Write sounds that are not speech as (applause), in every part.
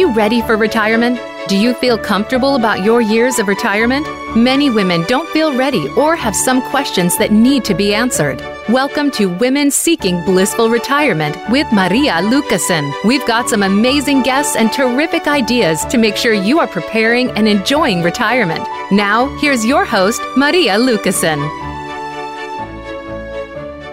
you ready for retirement? Do you feel comfortable about your years of retirement? Many women don't feel ready or have some questions that need to be answered. Welcome to Women Seeking Blissful Retirement with Maria Lucasen. We've got some amazing guests and terrific ideas to make sure you are preparing and enjoying retirement. Now, here's your host, Maria Lucasen.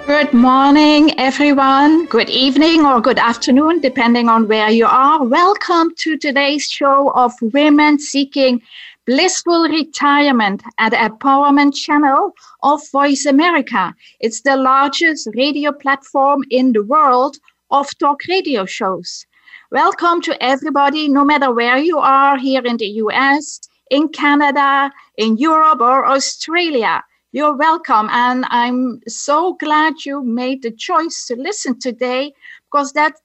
Good morning, everyone. Good evening or good afternoon, depending on where you are. Welcome to today's show of Women Seeking Blissful Retirement at Empowerment Channel of Voice America. It's the largest radio platform in the world of talk radio shows. Welcome to everybody, no matter where you are here in the US, in Canada, in Europe, or Australia. You're welcome. And I'm so glad you made the choice to listen today because that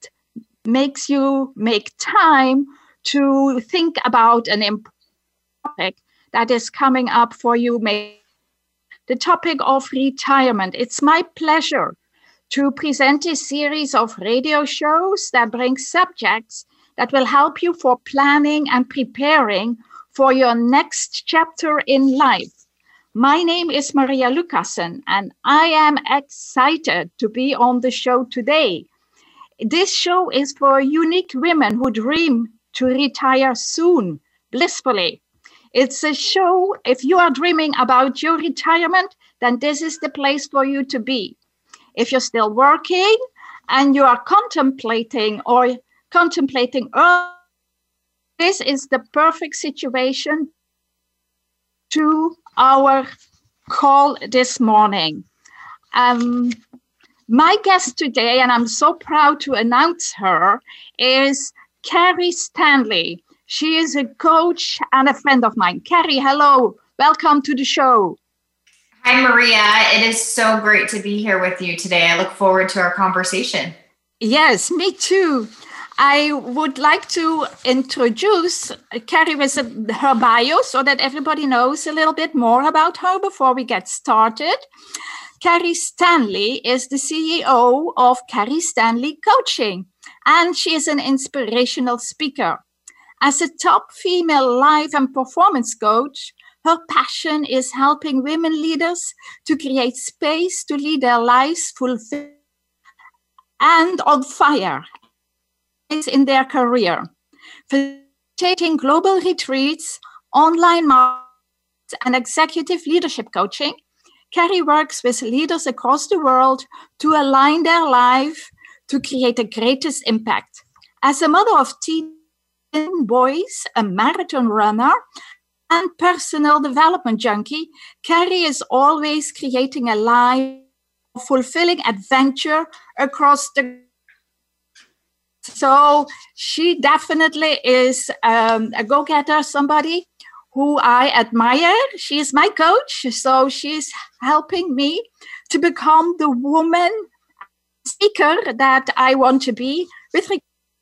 makes you make time to think about an important topic that is coming up for you. The topic of retirement. It's my pleasure to present a series of radio shows that bring subjects that will help you for planning and preparing for your next chapter in life. My name is Maria Lucasen, and I am excited to be on the show today. This show is for unique women who dream to retire soon, blissfully. It's a show, if you are dreaming about your retirement, then this is the place for you to be. If you're still working and you are contemplating or contemplating, oh, this is the perfect situation to our call this morning. Um, my guest today, and I'm so proud to announce her, is Keri Stanley. She is a coach and a friend of mine. Keri, hello. Welcome to the show. Hi, Maria. It is so great to be here with you today. I look forward to our conversation. Yes, me too. I would like to introduce Keri with her bio so that everybody knows a little bit more about her before we get started. Keri Stanley is the CEO of Keri Stanley Coaching, and she is an inspirational speaker. As a top female life and performance coach, her passion is helping women leaders to create space to lead their lives fulfilled and on fire in their career, facilitating global retreats, online markets, and executive leadership coaching. Keri works with leaders across the world to align their life to create the greatest impact. As a mother of teen boys, a marathon runner, and personal development junkie, Keri is always creating a life fulfilling adventure across the so she definitely is um, a go getter, somebody who I admire. She is my coach. So she's helping me to become the woman speaker that I want to be with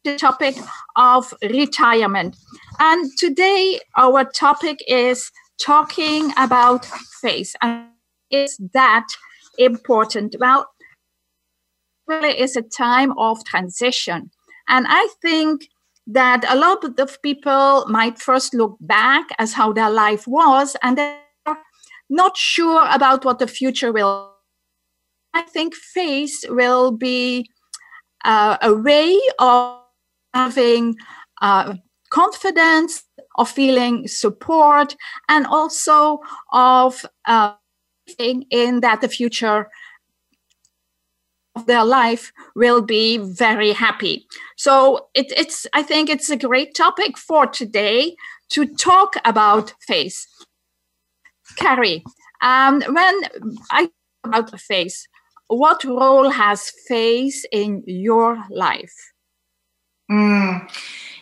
the topic of retirement. And today, our topic is talking about faith. And is that important? Well, really is a time of transition and I think that a lot of people might first look back as how their life was and they're not sure about what the future will. I think faith will be uh, a way of having uh, confidence, of feeling support, and also of uh, in that the future of their life will be very happy. So it, it's I think it's a great topic for today to talk about face. Keri, um, when I talk about face, what role has face in your life? Mm.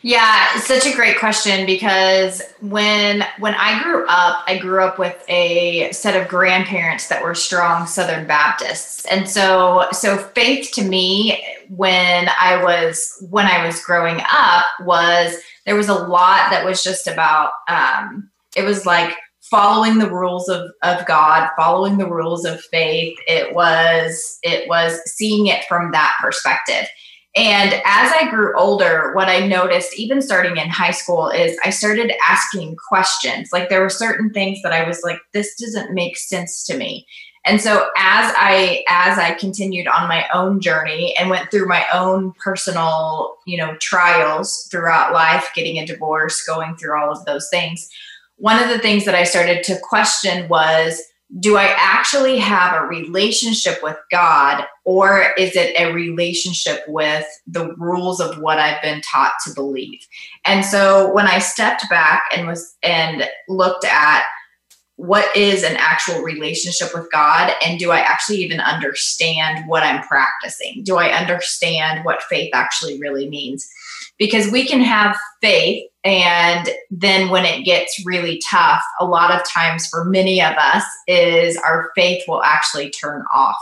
Yeah, such a great question because when when I grew up, I grew up with a set of grandparents that were strong Southern Baptists. And so so faith to me when I was when I was growing up was there was a lot that was just about um, it was like following the rules of, of God, following the rules of faith. It was it was seeing it from that perspective. And as I grew older, what I noticed, even starting in high school, is I started asking questions. Like there were certain things that I was like, this doesn't make sense to me. And so as I as I continued on my own journey and went through my own personal, you know, trials throughout life, getting a divorce, going through all of those things, one of the things that I started to question was do I actually have a relationship with God or is it a relationship with the rules of what I've been taught to believe? And so when I stepped back and was and looked at what is an actual relationship with God and do I actually even understand what I'm practicing? Do I understand what faith actually really means? Because we can have faith and then when it gets really tough, a lot of times for many of us is our faith will actually turn off.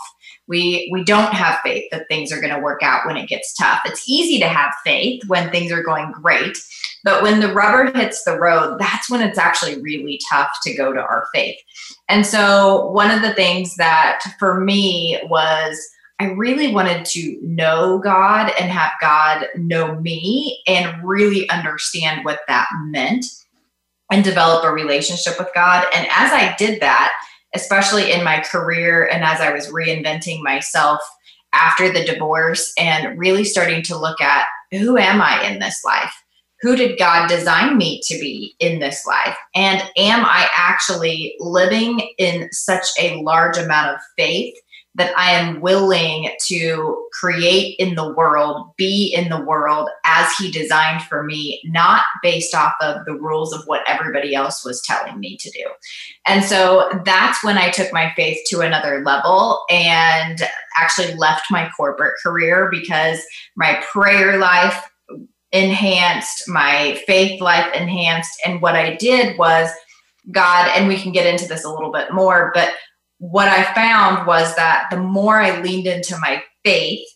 We we don't have faith that things are going to work out when it gets tough. It's easy to have faith when things are going great, but when the rubber hits the road, that's when it's actually really tough to go to our faith. And so one of the things that for me was I really wanted to know God and have God know me and really understand what that meant and develop a relationship with God. And as I did that, especially in my career and as I was reinventing myself after the divorce and really starting to look at who am I in this life? Who did God design me to be in this life? And am I actually living in such a large amount of faith that I am willing to create in the world, be in the world as He designed for me, not based off of the rules of what everybody else was telling me to do. And so that's when I took my faith to another level and actually left my corporate career because my prayer life enhanced, my faith life enhanced. And what I did was, God, and we can get into this a little bit more, but what I found was that the more I leaned into my faith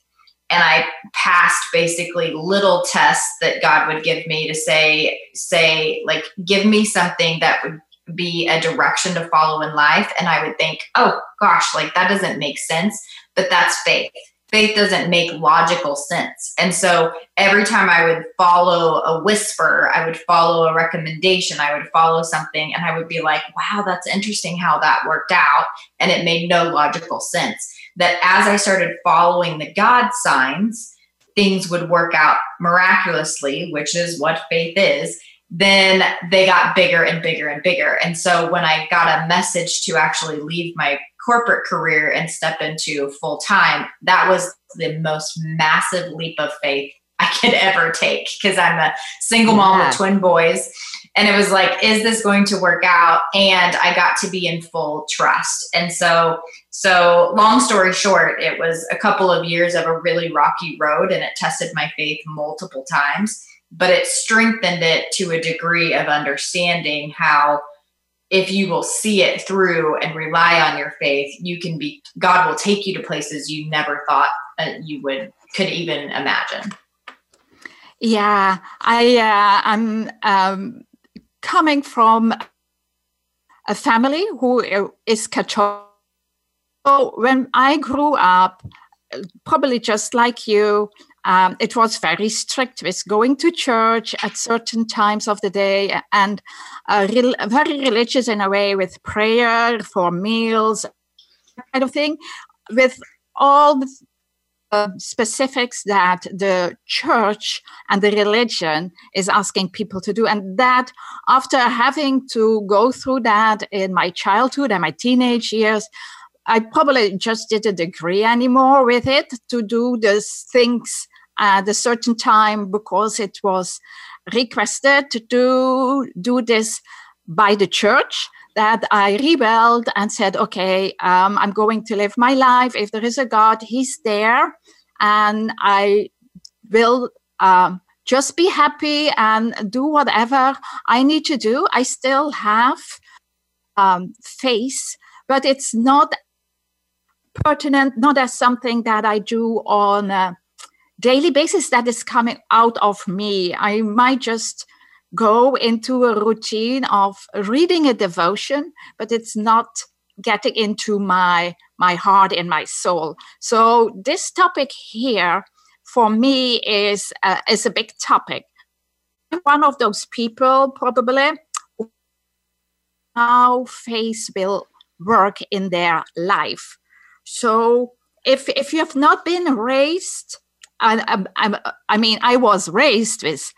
and I passed basically little tests that God would give me to say, say, like, give me something that would be a direction to follow in life. And I would think, oh gosh, like that doesn't make sense, but that's faith faith doesn't make logical sense. And so every time I would follow a whisper, I would follow a recommendation, I would follow something, and I would be like, wow, that's interesting how that worked out. And it made no logical sense. That as I started following the God signs, things would work out miraculously, which is what faith is. Then they got bigger and bigger and bigger. And so when I got a message to actually leave my corporate career and step into full time, that was the most massive leap of faith I could ever take because I'm a single mom yeah. with twin boys. And it was like, is this going to work out? And I got to be in full trust. And so, so long story short, it was a couple of years of a really rocky road and it tested my faith multiple times, but it strengthened it to a degree of understanding how if you will see it through and rely on your faith, you can be, God will take you to places you never thought uh, you would, could even imagine. Yeah, I, uh, I'm um, coming from a family who is Catholic. So when I grew up, probably just like you, um, it was very strict with going to church at certain times of the day and uh, re- very religious in a way with prayer for meals, kind of thing, with all the uh, specifics that the church and the religion is asking people to do. And that after having to go through that in my childhood and my teenage years, I probably just didn't agree anymore with it to do those things at a certain time because it was requested to do this by the church that I rebelled and said, okay, um, I'm going to live my life. If there is a God, He's there. And I will um, just be happy and do whatever I need to do. I still have um, faith, but it's not pertinent, not as something that I do on daily basis that is coming out of me. I might just go into a routine of reading a devotion, but it's not getting into my my heart and my soul. So this topic here for me is uh, is a big topic. One of those people probably how faith will work in their life. So if if you have not been raised, I, I, I mean, I was raised with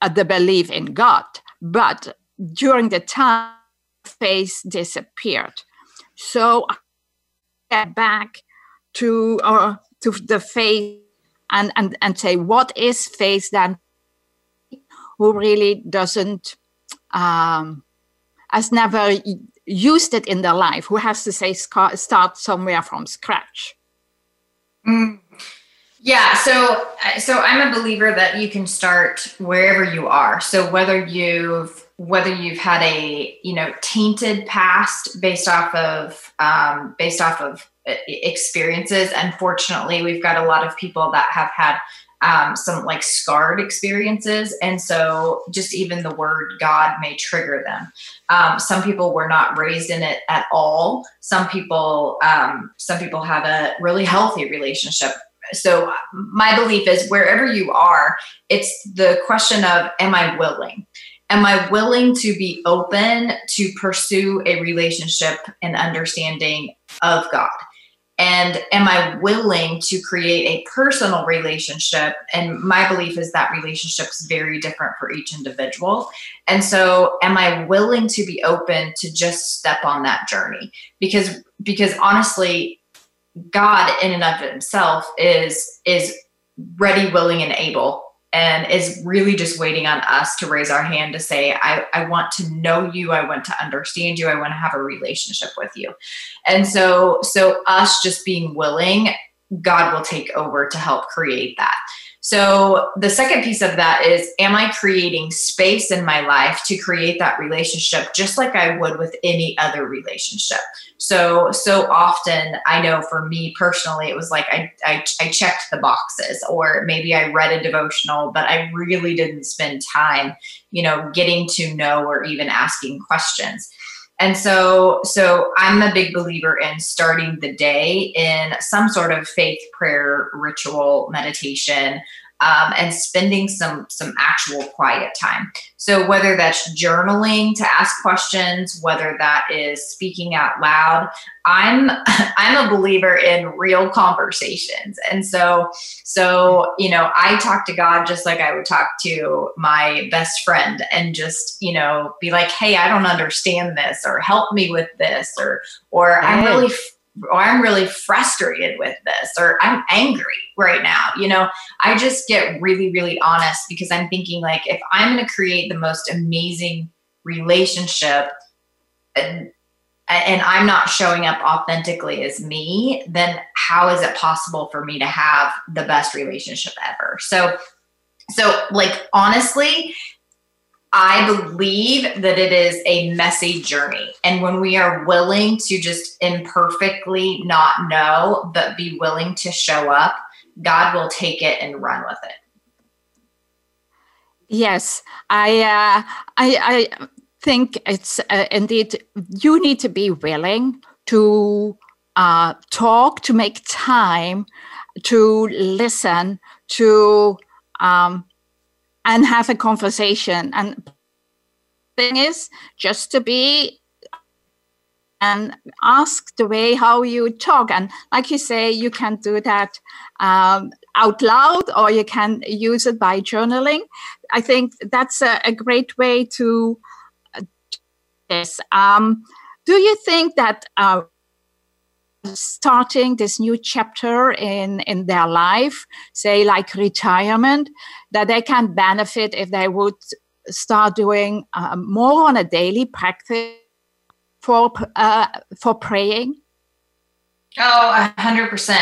uh, the belief in God, but during the time faith disappeared. So I get back to uh, to the faith and, and, and say, what is faith then? Who really doesn't, um, has never used it in their life, who has to say, start somewhere from scratch. Mm. Yeah, so so I'm a believer that you can start wherever you are. So whether you've whether you've had a you know tainted past based off of um, based off of uh, experiences. Unfortunately, we've got a lot of people that have had um, some like scarred experiences. And so just even the word God may trigger them. Um, some people were not raised in it at all. Some people, um, some people have a really healthy relationship. So my belief is wherever you are, it's the question of, am I willing? Am I willing to be open to pursue a relationship and understanding of God? and am i willing to create a personal relationship and my belief is that relationship is very different for each individual and so am i willing to be open to just step on that journey because because honestly god in and of himself is is ready willing and able and is really just waiting on us to raise our hand to say, I, I want to know you, I want to understand you, I want to have a relationship with you. And so, so us just being willing, God will take over to help create that. So the second piece of that is am I creating space in my life to create that relationship just like I would with any other relationship? So so often I know for me personally it was like I I, I checked the boxes or maybe I read a devotional but I really didn't spend time, you know, getting to know or even asking questions. And so, so I'm a big believer in starting the day in some sort of faith, prayer, ritual, meditation, um, and spending some some actual quiet time. So whether that's journaling to ask questions, whether that is speaking out loud, I'm (laughs) I'm a believer in real conversations. And so so you know, I talk to God just like I would talk to my best friend and just, you know, be like, "Hey, I don't understand this," or "Help me with this," or or I'm really or I'm really frustrated with this, or I'm angry right now. You know, I just get really, really honest because I'm thinking, like, if I'm going to create the most amazing relationship and, and I'm not showing up authentically as me, then how is it possible for me to have the best relationship ever? So, so like honestly, I believe that it is a messy journey. And when we are willing to just imperfectly not know, but be willing to show up, God will take it and run with it. Yes, I, uh, I, I think it's uh, indeed, you need to be willing to uh, talk, to make time, to listen, to um, and have a conversation. And thing is just to be and ask the way how you talk. And like you say, you can do that um, out loud or you can use it by journaling. I think that's a, a great way to uh, this. Um, do you think that uh, starting this new chapter in in their life say like retirement that they can benefit if they would start doing uh, more on a daily practice for uh, for praying. Oh 100%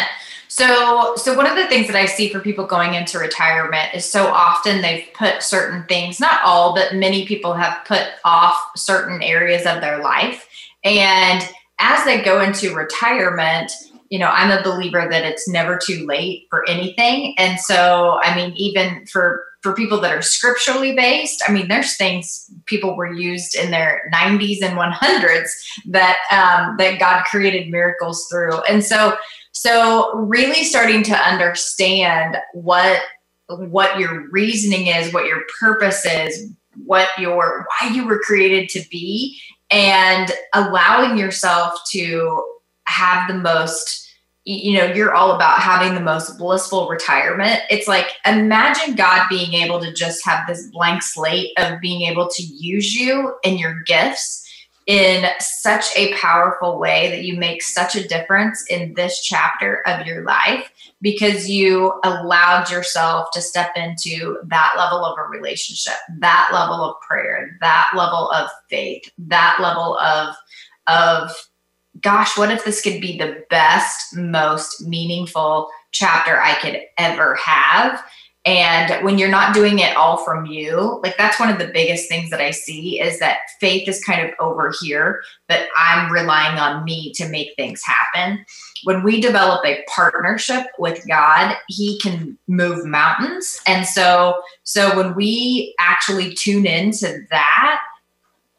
so so one of the things that i see for people going into retirement is so often they've put certain things not all but many people have put off certain areas of their life. And as they go into retirement, you know, I'm a believer that it's never too late for anything. And so, I mean, even for for people that are scripturally based, I mean, there's things people were used in their 90s and 100s that um, that God created miracles through. And so, so really starting to understand what what your reasoning is, what your purpose is, what your why you were created to be, and allowing yourself to have the most you know you're all about having the most blissful retirement. It's like imagine god being able to just have this blank slate of being able to use you and your gifts in such a powerful way that you make such a difference in this chapter of your life because you allowed yourself to step into that level of a relationship that level of prayer that level of faith that level of of gosh, what if this could be the best, most meaningful chapter I could ever have? And when you're not doing it all from you, like that's one of the biggest things that I see is that faith is kind of over here, but I'm relying on me to make things happen. When we develop a partnership with God, he can move mountains. And so so when we actually tune into that,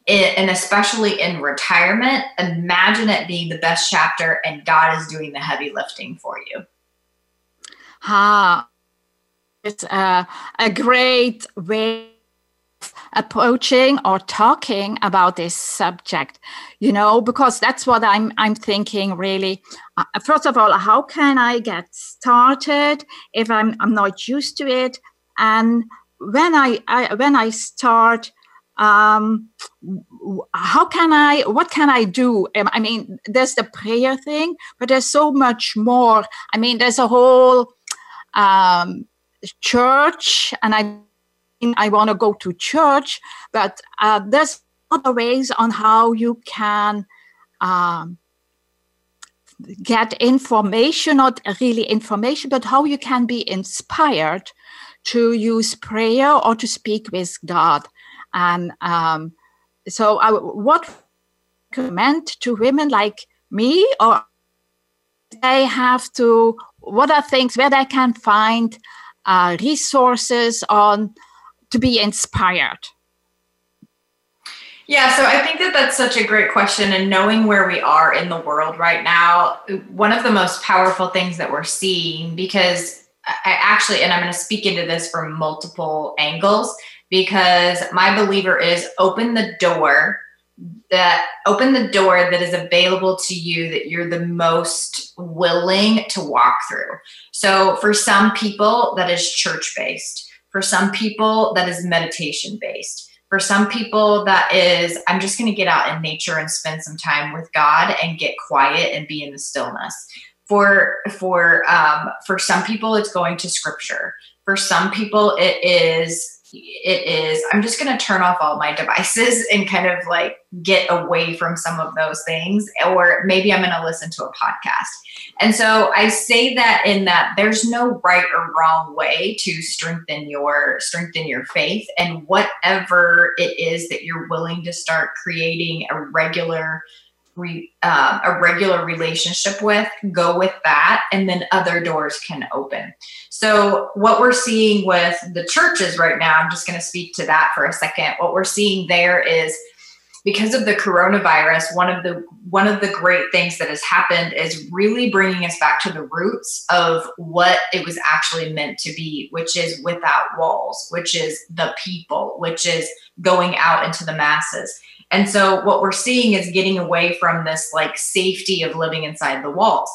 it, and especially in retirement, imagine it being the best chapter and God is doing the heavy lifting for you. Ah, it's a, a great way approaching or talking about this subject you know because that's what i'm i'm thinking really uh, first of all how can i get started if i'm i'm not used to it and when i, I when i start um, how can I, what can I do? Um, I mean, there's the prayer thing, but there's so much more. I mean, there's a whole um, church, and I, I want to go to church, but uh, there's other ways on how you can um, get information, not really information, but how you can be inspired to use prayer or to speak with God. And um, so, I, what recommend to women like me, or they have to? What are things where they can find uh, resources on to be inspired? Yeah, so I think that that's such a great question. And knowing where we are in the world right now, one of the most powerful things that we're seeing, because I actually, and I'm going to speak into this from multiple angles, because my believer is open the door that open the door that is available to you that you're the most willing to walk through. So for some people that is church based. For some people that is meditation based. For some people that is I'm just going to get out in nature and spend some time with God and get quiet and be in the stillness. For for um for some people it's going to scripture. For some people it is it is i'm just going to turn off all my devices (laughs) and kind of like get away from some of those things or maybe i'm going to listen to a podcast. And so i say that in that there's no right or wrong way to strengthen your strengthen your faith and whatever it is that you're willing to start creating a regular re, uh, a regular relationship with, go with that, and then other doors can open. So, what we're seeing with the churches right now, I'm just going to speak to that for a second. What we're seeing there is because of the coronavirus one of the one of the great things that has happened is really bringing us back to the roots of what it was actually meant to be which is without walls which is the people which is going out into the masses and so what we're seeing is getting away from this like safety of living inside the walls.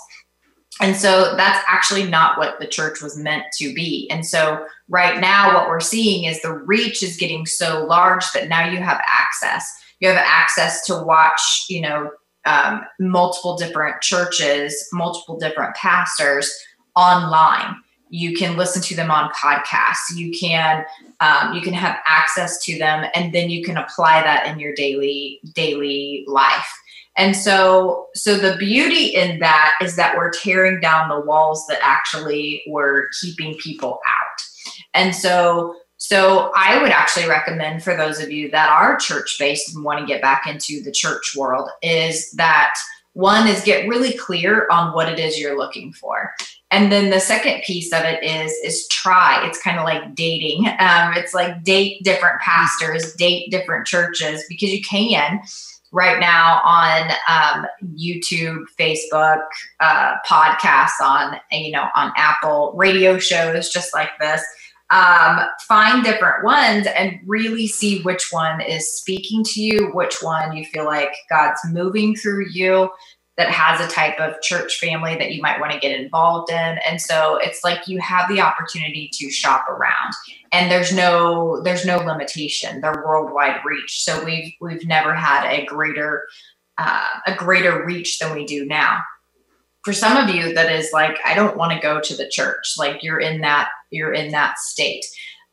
And so that's actually not what the church was meant to be. And so right now, what we're seeing is the reach is getting so large that now you have access. You have access to watch, you know, um, multiple different churches, multiple different pastors online you can listen to them on podcasts. You can um, you can have access to them and then you can apply that in your daily daily life. And so so the beauty in that is that we're tearing down the walls that actually were keeping people out. And so so i would actually recommend for those of you that are church based and want to get back into the church world is that one is get really clear on what it is you're looking for. And then the second piece of it is is try. It's kind of like dating. Um, it's like date different pastors date different churches because you can right now on um, youtube facebook uh, podcasts on you know on apple radio shows just like this um, find different ones and really see which one is speaking to you, which one you feel like God's moving through you that has a type of church family that you might want to get involved in. And so it's like you have the opportunity to shop around and there's no there's no limitation. They're worldwide reach. So we've we've never had a greater uh, a greater reach than we do now. For some of you that is like I don't want to go to the church. Like you're in that you're in that state.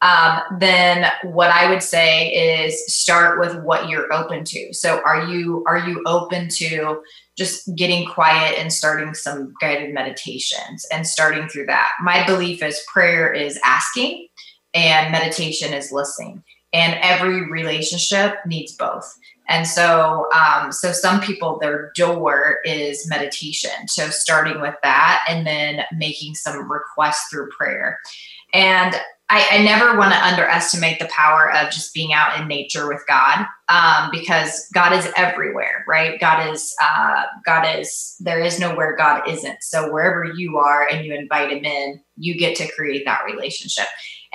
Um, then what I would say is start with what you're open to. So are you are you open to just getting quiet and starting some guided meditations and starting through that. My belief is prayer is asking and meditation is listening. And every relationship needs both. And so, um, so some people, their door is meditation. So starting with that and then making some requests through prayer. And I, I never want to underestimate the power of just being out in nature with God, um, because God is everywhere, right? God is, uh, God is. There is nowhere God isn't. So wherever you are, and you invite Him in, you get to create that relationship.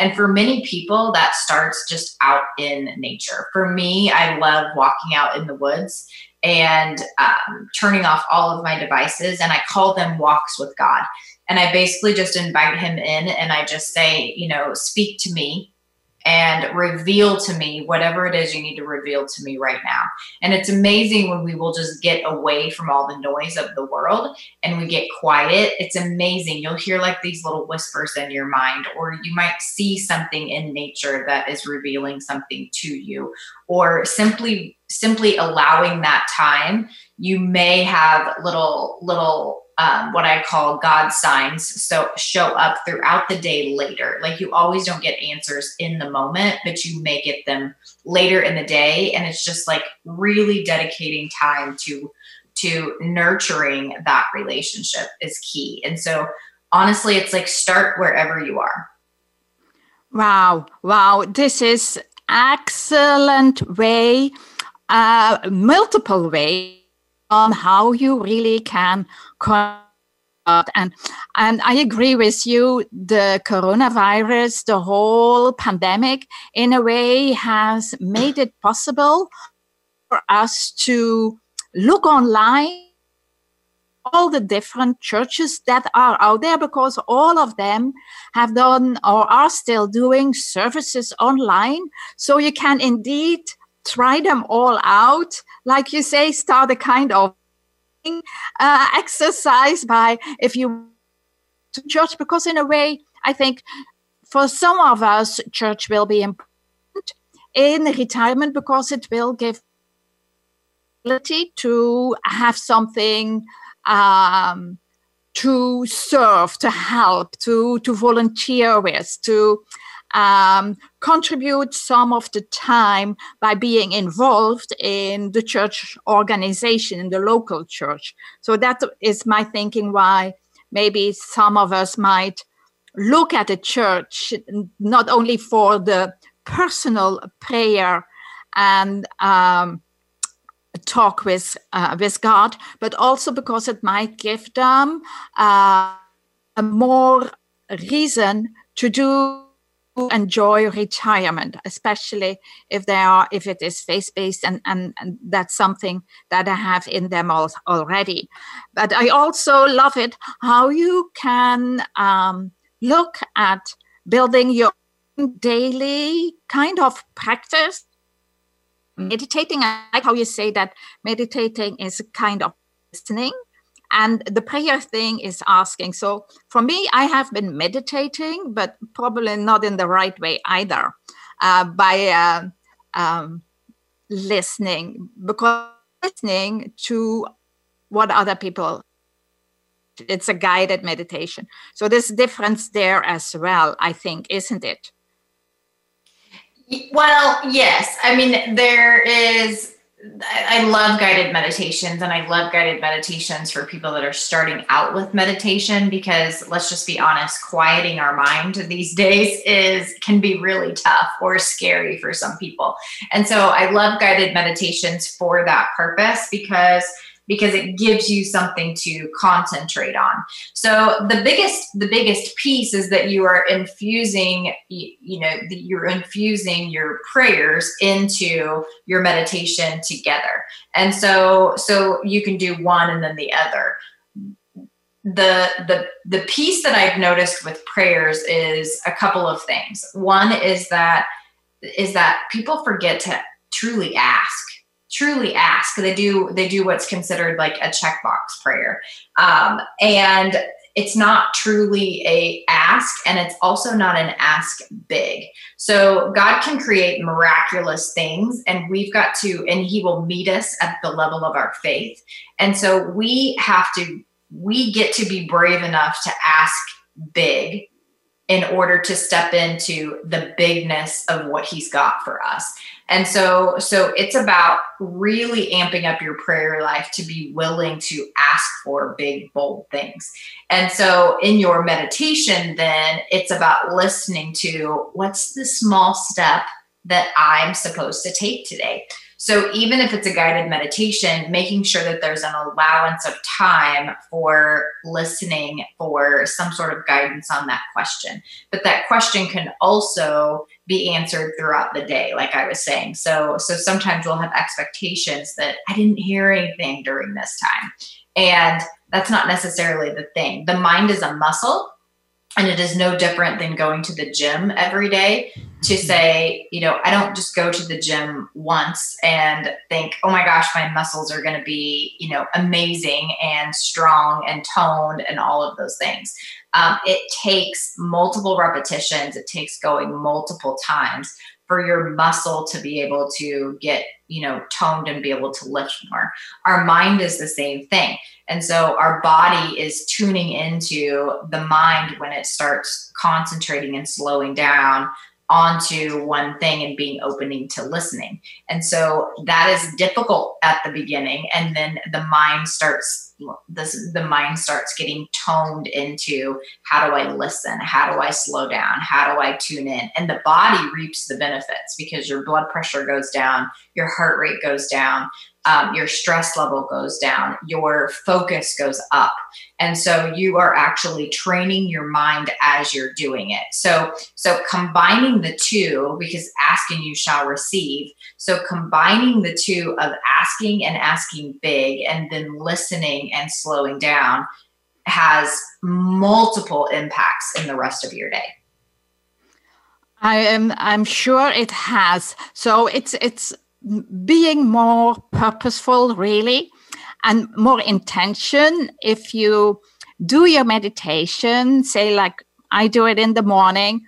And for many people, that starts just out in nature. For me, I love walking out in the woods and um, turning off all of my devices, and I call them walks with God and I basically just invite him in and I just say, you know, speak to me and reveal to me whatever it is you need to reveal to me right now. And it's amazing when we will just get away from all the noise of the world and we get quiet. It's amazing. You'll hear like these little whispers in your mind, or you might see something in nature that is revealing something to you, or simply simply allowing that time you may have little little um, what I call God signs. So show up throughout the day later. Like you always don't get answers in the moment, but you may get them later in the day. And it's just like really dedicating time to to nurturing that relationship is key. And so honestly, it's like start wherever you are. Wow, wow, this is excellent way, uh, multiple way how you really can and and I agree with you. The coronavirus, the whole pandemic, in a way, has made it possible for us to look online all the different churches that are out there because all of them have done or are still doing services online. So you can indeed try them all out. Like you say, start a kind of uh, exercise by if you to church because in a way i think for some of us church will be important in retirement because it will give ability to have something um, to serve to help to to volunteer with to um, contribute some of the time by being involved in the church organization, in the local church. So that is my thinking why maybe some of us might look at a church not only for the personal prayer and um, talk with uh, with God, but also because it might give them uh, a more reason to do enjoy retirement, especially if they are if it is faith-based and, and, and that's something that I have in them all, already. But I also love it how you can um, look at building your daily kind of practice. Meditating, I like how you say that meditating is a kind of listening and the prayer thing is asking. So for me, I have been meditating, but probably not in the right way either, uh, by uh, um, listening, because listening to what other people it's a guided meditation. So there's a difference there as well i think isn't it? Well yes. I mean there is I love guided meditations and I love guided meditations for people that are starting out with meditation because let's just be honest, quieting our mind these (laughs) days is can be really tough or scary for some people. And so I love guided meditations for that purpose because because it gives you something to concentrate on. So the biggest the biggest piece is that you are infusing you, know you're infusing your prayers into your meditation together. And so so you can do one and then the other the the the piece that I've noticed with prayers is a couple of things. One is that is that people forget to truly ask truly ask. They do they do what's considered like a checkbox prayer. Um, and it's not truly a ask and it's also not an ask big. So god can create miraculous things and we've got to and he will meet us at the level of our faith. And so we have to we get to be brave enough to ask big in order to step into the bigness of what he's got for us. And so so it's about really amping up your prayer life to be willing to ask for big bold things. And so in your meditation then it's about listening to what's the small step that I'm supposed to take today. So even if it's a guided meditation, making sure that there's an allowance of time for listening for some sort of guidance on that question. But that question can also be answered throughout the day like I was saying. So so sometimes we'll have expectations that I didn't hear anything during this time. And that's not necessarily the thing. The mind is a muscle and it is no different than going to the gym every day to mm-hmm. say, you know, I don't just go to the gym once and think, oh my gosh, my muscles are going to be, you know, amazing and strong and toned and all of those things. Um, it takes multiple repetitions, it takes going multiple times for your muscle to be able to get you know toned and be able to lift more our mind is the same thing and so our body is tuning into the mind when it starts concentrating and slowing down onto one thing and being opening to listening. And so that is difficult at the beginning and then the mind starts this the mind starts getting toned into how do I listen? How do I slow down? How do I tune in? And the body reaps the benefits because your blood pressure goes down, your heart rate goes down, um, your stress level goes down, your focus goes up. And so you are actually training your mind as you're doing it. So, so combining the two, because asking you shall receive. So combining the two of asking and asking big and then listening and slowing down has multiple impacts in the rest of your day. I am I'm sure it has. So it's it's being more purposeful, really, and more intention. If you do your meditation, say, like I do it in the morning,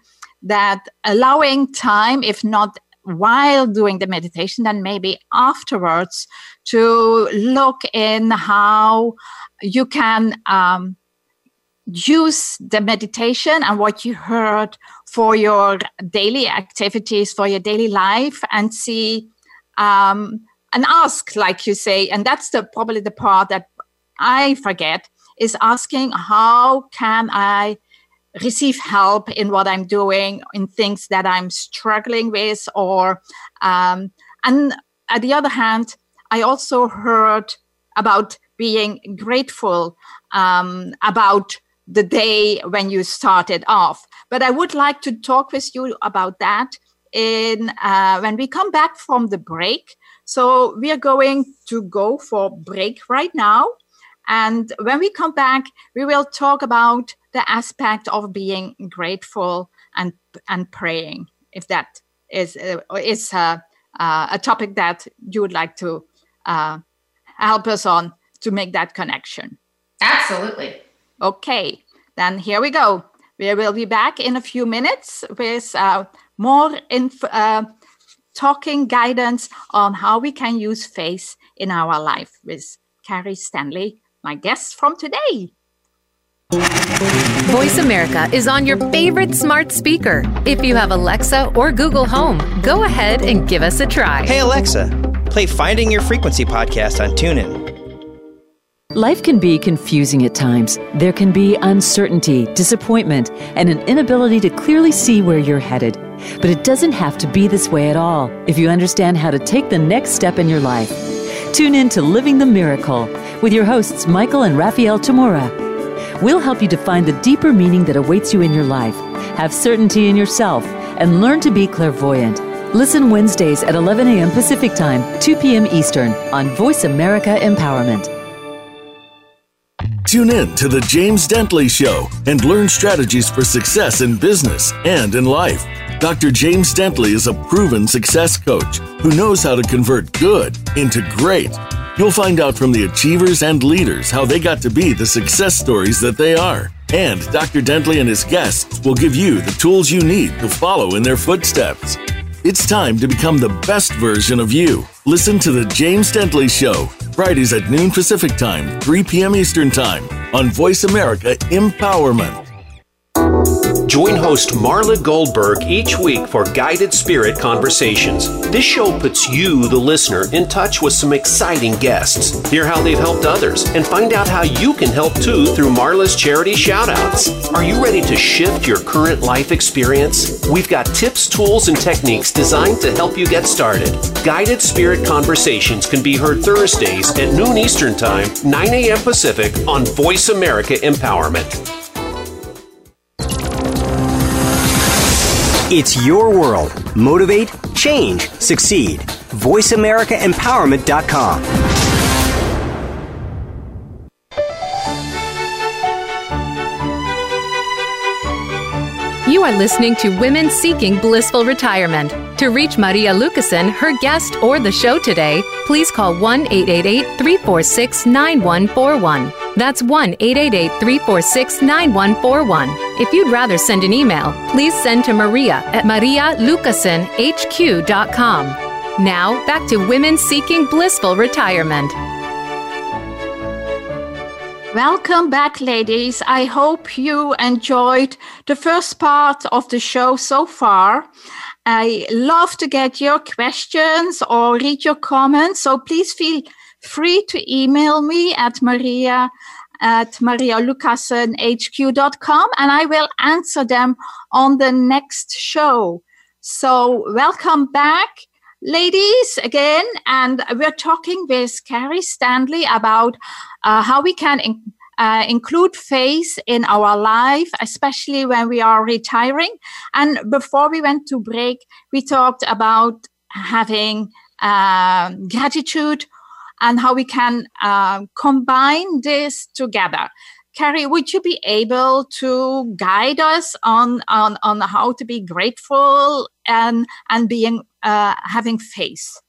that allowing time, if not while doing the meditation, then maybe afterwards to look in how you can um, use the meditation and what you heard for your daily activities, for your daily life, and see um, and ask, like you say, and that's the probably the part that I forget is asking how can I receive help in what I'm doing, in things that I'm struggling with, or um, and at the other hand, I also heard about being grateful um, about the day when you started off. But I would like to talk with you about that in uh, when we come back from the break. So we are going to go for break right now. And when we come back, we will talk about the aspect of being grateful and and praying. If that is uh, is uh, uh, a topic that you would like to uh, help us on to make that connection. Absolutely. Okay, then here we go. We will be back in a few minutes with uh, more inf- uh, talking guidance on how we can use faith in our life with Keri Stanley, my guest from today. Voice America is on your favorite smart speaker. If you have Alexa or Google Home, go ahead and give us a try. Hey, Alexa Play Finding Your Frequency podcast on TuneIn. Life can be confusing at times. There can be uncertainty, disappointment, and an inability to clearly see where you're headed. But it doesn't have to be this way at all if you understand how to take the next step in your life. Tune in to Living the Miracle with your hosts, Michael and Raphael Tamura. We'll help you define the deeper meaning that awaits you in your life, have certainty in yourself, and learn to be clairvoyant. Listen Wednesdays at 11 a.m. Pacific Time, 2 p.m. Eastern on Voice America Empowerment. Tune in to The James Dentley Show and learn strategies for success in business and in life. Dr. James Dentley is a proven success coach who knows how to convert good into great. You'll find out from the achievers and leaders how they got to be the success stories that they are. And Dr. Dentley and his guests will give you the tools you need to follow in their footsteps. It's time to become the best version of you. Listen to The James Dentley Show, Fridays at noon Pacific Time, 3 p.m. Eastern Time on Voice America Empowerment. Join host Marla Goldberg each week for Guided Spirit Conversations. This show puts you, the listener, in touch with some exciting guests. Hear how they've helped others and find out how you can help too through Marla's charity shoutouts. Are you ready to shift your current life experience? We've got tips, tools, and techniques designed to help you get started. Guided Spirit Conversations can be heard Thursdays at noon Eastern Time, 9 a.m. Pacific on Voice America Empowerment. It's your world. Motivate, change, succeed. VoiceAmericaEmpowerment.com. You are listening to Women Seeking Blissful Retirement. To reach Maria Lucasen, her guest, or the show today, please call 1 888 346 9141. That's 1 888 346 9141. If you'd rather send an email, please send to Maria at marialucasenhq.com. Now, back to Women Seeking Blissful Retirement. Welcome back, ladies. I hope you enjoyed the first part of the show so far. I love to get your questions or read your comments, so please feel free to email me at maria at marialucasenhq.com and I will answer them on the next show. So welcome back ladies again and we're talking with Keri Stanley about uh, how we can in, uh, include faith in our life especially when we are retiring and before we went to break we talked about having uh, gratitude and how we can uh, combine this together Keri, would you be able to guide us on, on, on how to be grateful and, and being uh, having faith?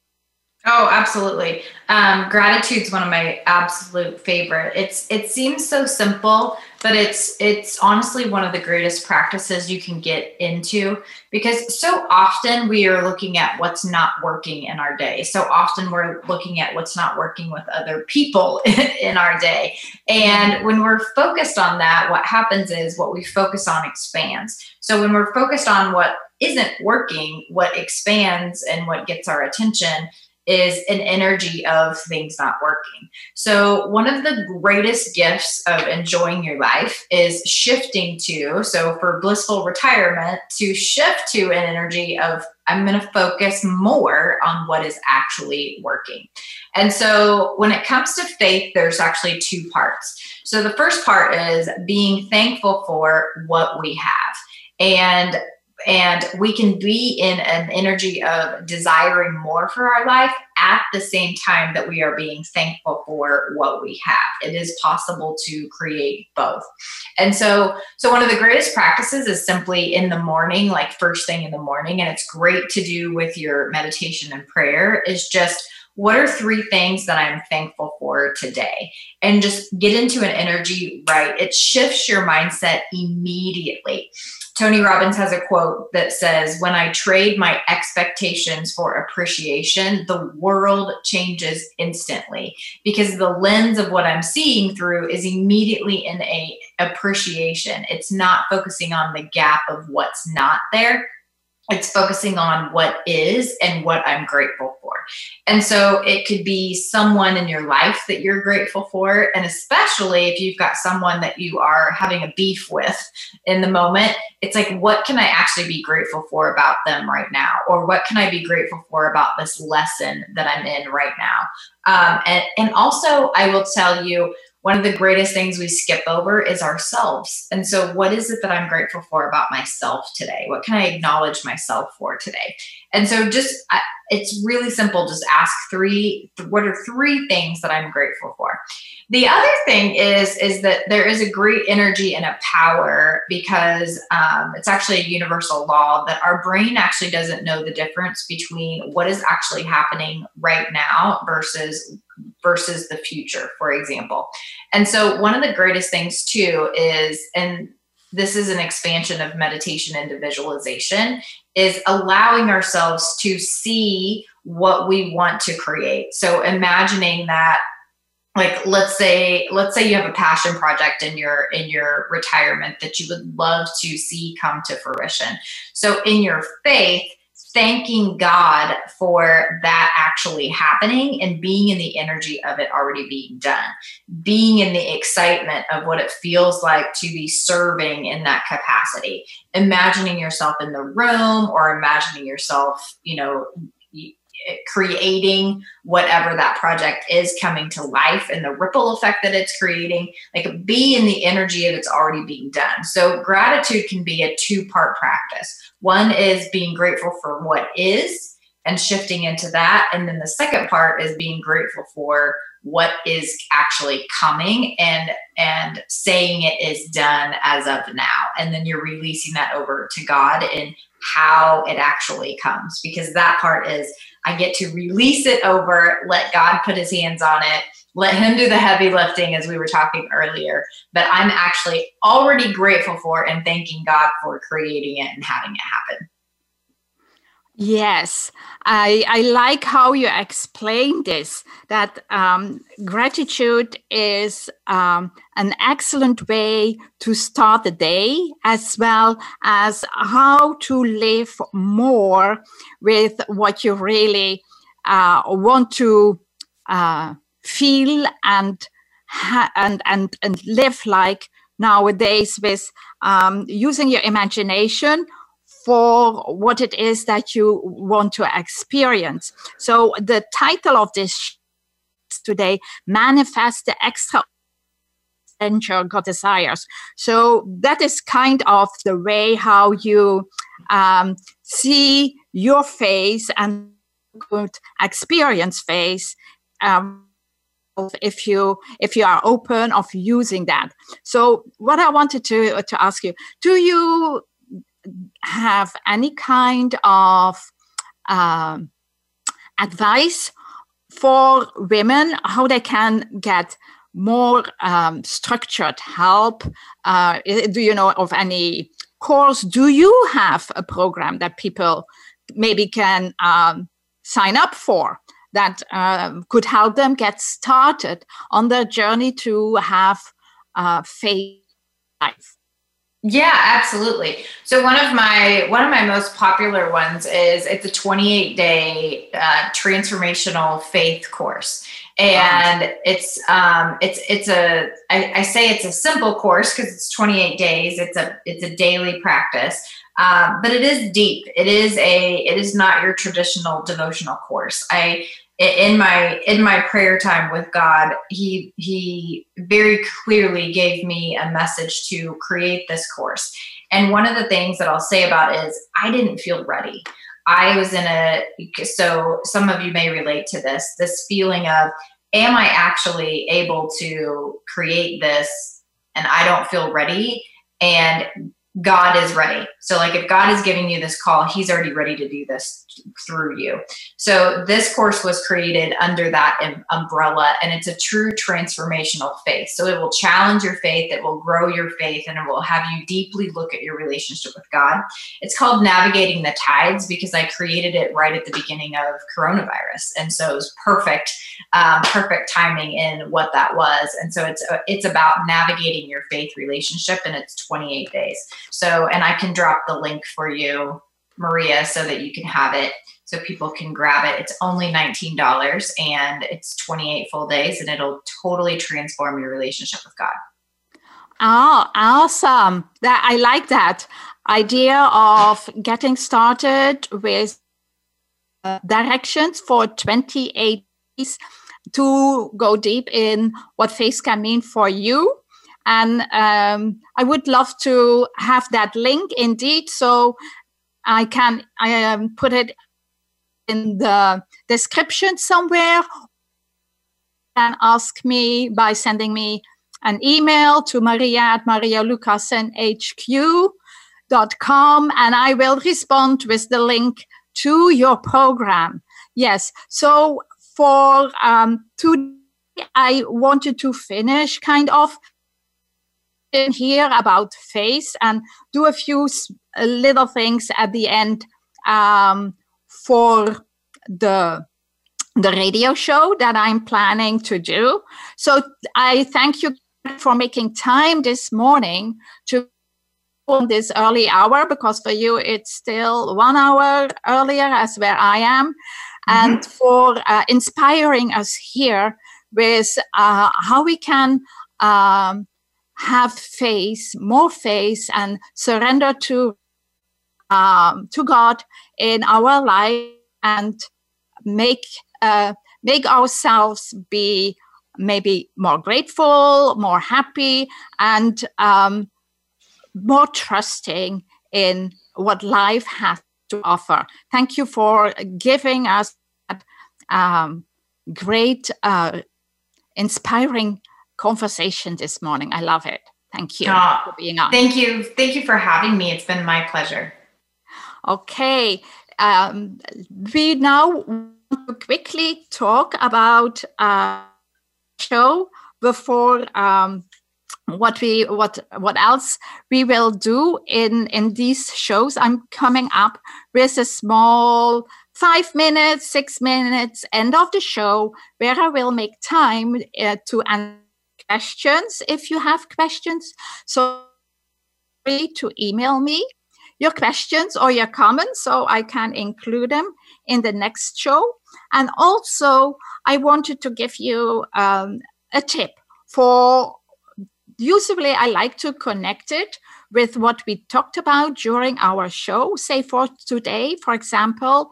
Oh, absolutely. Um, gratitude's one of my absolute favorite. It's it seems so simple, but it's it's honestly one of the greatest practices you can get into because so often we are looking at what's not working in our day. So often we're looking at what's not working with other people (laughs) in our day. And when we're focused on that, what happens is what we focus on expands. So when we're focused on what isn't working, what expands and what gets our attention is an energy of things not working. So, one of the greatest gifts of enjoying your life is shifting to, so for blissful retirement, to shift to an energy of, I'm going to focus more on what is actually working. And so, when it comes to faith, there's actually two parts. So, the first part is being thankful for what we have. And and we can be in an energy of desiring more for our life at the same time that we are being thankful for what we have it is possible to create both and so so one of the greatest practices is simply in the morning like first thing in the morning and it's great to do with your meditation and prayer is just what are three things that I'm thankful for today? And just get into an energy, right? It shifts your mindset immediately. Tony Robbins has a quote that says, When I trade my expectations for appreciation, the world changes instantly because the lens of what I'm seeing through is immediately in a appreciation. It's not focusing on the gap of what's not there. It's focusing on what is and what I'm grateful for. And so it could be someone in your life that you're grateful for. And especially if you've got someone that you are having a beef with in the moment, it's like, what can I actually be grateful for about them right now? Or what can I be grateful for about this lesson that I'm in right now? Um, and, and also, I will tell you, one of the greatest things we skip over is ourselves. And so, what is it that I'm grateful for about myself today? What can I acknowledge myself for today? And so, just it's really simple. Just ask three what are three things that I'm grateful for? The other thing is is that there is a great energy and a power because um, it's actually a universal law that our brain actually doesn't know the difference between what is actually happening right now versus versus the future, for example. And so one of the greatest things too is and this is an expansion of meditation into visualization is allowing ourselves to see what we want to create. So imagining that like let's say let's say you have a passion project in your in your retirement that you would love to see come to fruition so in your faith thanking god for that actually happening and being in the energy of it already being done. Being in the excitement of what it feels like to be serving in that capacity. Imagining yourself in the room or imagining yourself you know creating whatever that project is coming to life and the ripple effect that it's creating like be in the energy it's already being done. So gratitude can be a two part practice. One is being grateful for what is and shifting into that. And then the second part is being grateful for what is actually coming and and saying it is done as of now. And then you're releasing that over to god and how it actually comes because that part is I get to release it over, let God put his hands on it, let him do the heavy lifting as we were talking earlier. But I'm actually already grateful for and thanking God for creating it and having it happen. Yes, I, I like how you explain this that um, gratitude is um, an excellent way to start the day, as well as how to live more with what you really uh, want to uh, feel and, ha- and, and, and live like nowadays with um, using your imagination for what it is that you want to experience. So the title of this today, Manifest the Extra Potential God Desires. So that is kind of the way how you um, see your face and experience face um, if you if you are open of using that so what i wanted to to ask you do you have any kind of um, advice for women how they can get more um, structured help? Uh, do you know of any course? Do you have a program that people maybe can um, sign up for that uh, could help them get started on their journey to have uh, faith life? Yeah, absolutely. So one of my one of my most popular ones is it's a 28 day uh, transformational faith course, and wow. it's um it's it's a I, I say it's a simple course because it's 28 days. It's a it's a daily practice, um, but it is deep. It is a it is not your traditional devotional course. I in my in my prayer time with God, he he very clearly gave me a message to create this course. And one of the things that I'll say about is I didn't feel ready. I was in a so some of you may relate to this this feeling of am I actually able to create this and I don't feel ready and God is ready. So, like, if God is giving you this call, He's already ready to do this through you. So, this course was created under that umbrella, and it's a true transformational faith. So, it will challenge your faith, it will grow your faith, and it will have you deeply look at your relationship with God. It's called Navigating the Tides because I created it right at the beginning of coronavirus. And so, it was perfect, um, perfect timing in what that was. And so, it's, uh, it's about navigating your faith relationship, and it's 28 days. So, and I can drop the link for you Maria so that you can have it so people can grab it. It's only $19 and it's 28 full days and it'll totally transform your relationship with God. Oh, awesome. That I like that idea of getting started with uh, directions for 28 days to go deep in what faith can mean for you. And um, I would love to have that link indeed. So I can I um, put it in the description somewhere and ask me by sending me an email to maria at marialucasenhq.com and I will respond with the link to your program. Yes. So for um, today, I wanted to finish kind of here about face and do a few little things at the end um, for the the radio show that I'm planning to do. So I thank you for making time this morning to on this early hour because for you it's still one hour earlier as where I am, mm-hmm. and for uh, inspiring us here with uh, how we can um, have faith, more faith, and surrender to um, to God in our life and make uh, make ourselves be maybe more grateful, more happy, and um, more trusting in what life has to offer. Thank you for giving us that um, great, uh, inspiring conversation this morning. I love it. Thank you oh, for being on. Thank you. Thank you for having me. It's been my pleasure. Okay. Um, we now want to quickly talk about uh, show before um, what we what what else we will do in in these shows i'm coming up with a small five minutes six minutes end of the show where i will make time uh, to answer questions if you have questions so free to email me your questions or your comments so i can include them in the next show and also i wanted to give you um, a tip for usually I like to connect it with what we talked about during our show. Say for today, for example,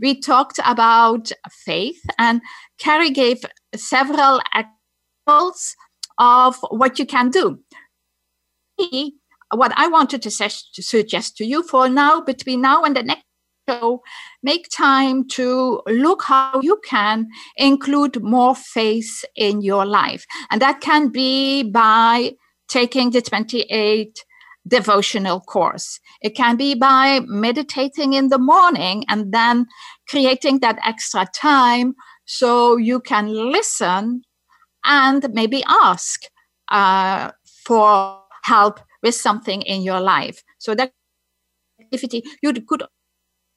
we talked about faith, and Keri gave several examples of what you can do. What I wanted to, suggest to you for now, between now and the next show, make time to look how you can include more faith in your life. And that can be by taking the 28 devotional course. It can be by meditating in the morning and then creating that extra time so you can listen and maybe ask uh, for help with something in your life. So that activity you could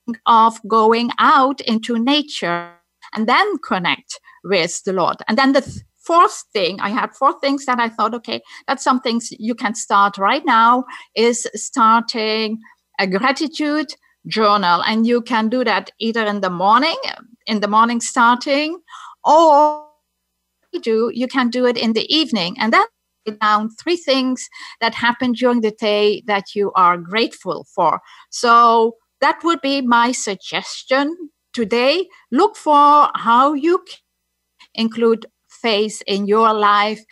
think of going out into nature and then connect with the Lord. And then the th- fourth thing, I had four things that I thought, okay, that's some things you can start right now is starting a gratitude journal. And you can do that either in the morning, in the morning starting, or do, you can do it in the evening. And then down three things that happened during the day that you are grateful for. So that would be my suggestion today. Look for how you include faith in your life,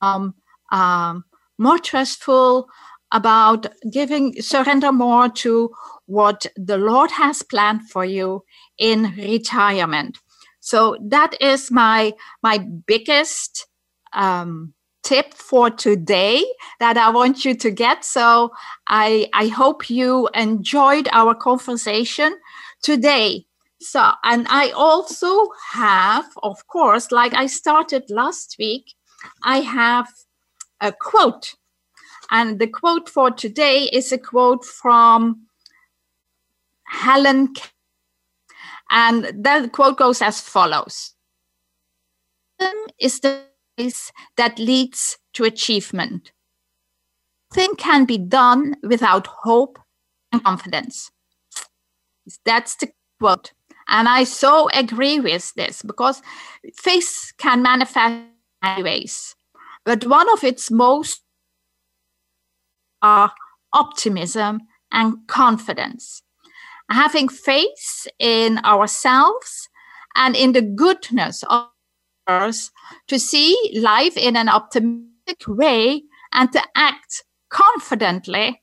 um, um, more trustful about giving, surrender more to what the Lord has planned for you in retirement. So that is my my biggest um, tip for today that I want you to get. So I, I hope you enjoyed our conversation today. So, and I also have, of course, like I started last week, I have a quote. And the quote for today is a quote from Helen. And the quote goes as follows Is the that leads to achievement. Nothing can be done without hope and confidence. That's the quote. And I so agree with this because faith can manifest in ways. But one of its most are optimism and confidence. Having faith in ourselves and in the goodness of others to see life in an optimistic way and to act confidently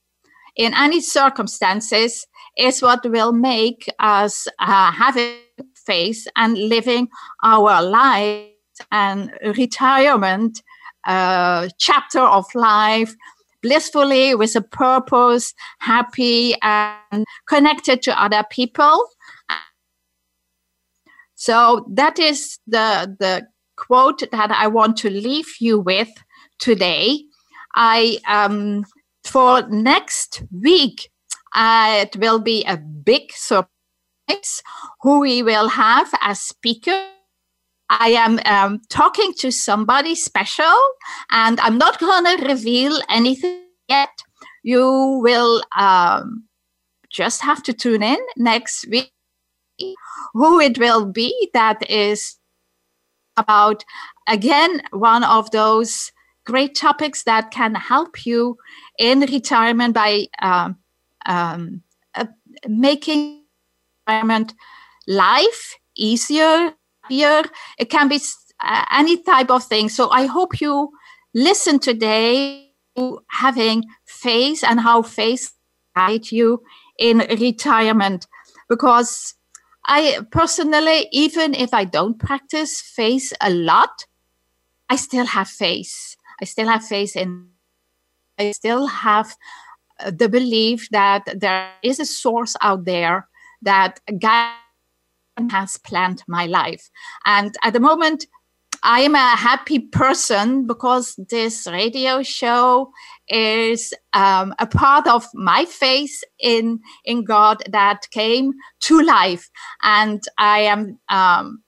in any circumstances is what will make us uh, having faith and living our life and retirement uh, chapter of life blissfully with a purpose, happy and connected to other people. So that is the the quote that I want to leave you with today. I um, for next week uh, it will be a big surprise who we will have as speaker. I am um, talking to somebody special, and I'm not going to reveal anything yet. You will um, just have to tune in next week. Who it will be that is about, again, one of those great topics that can help you in retirement by um, um, uh, making retirement life easier, happier. It can be uh, any type of thing. So I hope you listen today to having faith and how faith guide you in retirement because I personally, even if I don't practice faith a lot, I still have faith. I still have faith in, I still have uh, the belief that there is a source out there that God has planned my life. And at the moment, I am a happy person because this radio show is um, a part of my faith in in God that came to life, and I am um,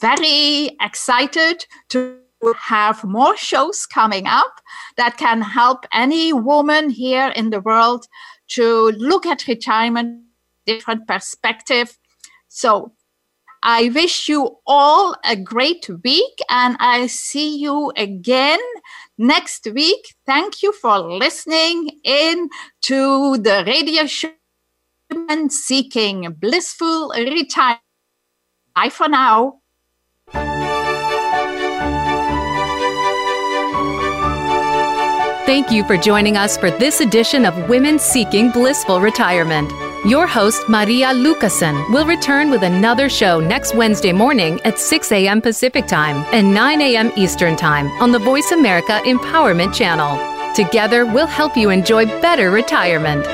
very excited to have more shows coming up that can help any woman here in the world to look at retirement different perspective. So I wish you all a great week and I see you again next week. Thank you for listening in to the radio show Women Seeking Blissful Retirement. Bye for now. Thank you for joining us for this edition of Women Seeking Blissful Retirement. Your host, Maria Lucasen, will return with another show next Wednesday morning at 6 a.m. Pacific Time and 9 a.m. Eastern Time on the Voice America Empowerment Channel. Together, we'll help you enjoy better retirement.